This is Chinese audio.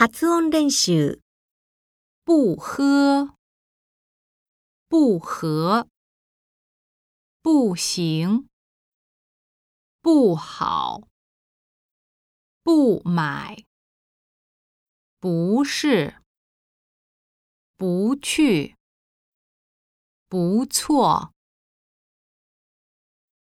发音练习。不喝，不和，不行，不好，不买，不是，不去，不错。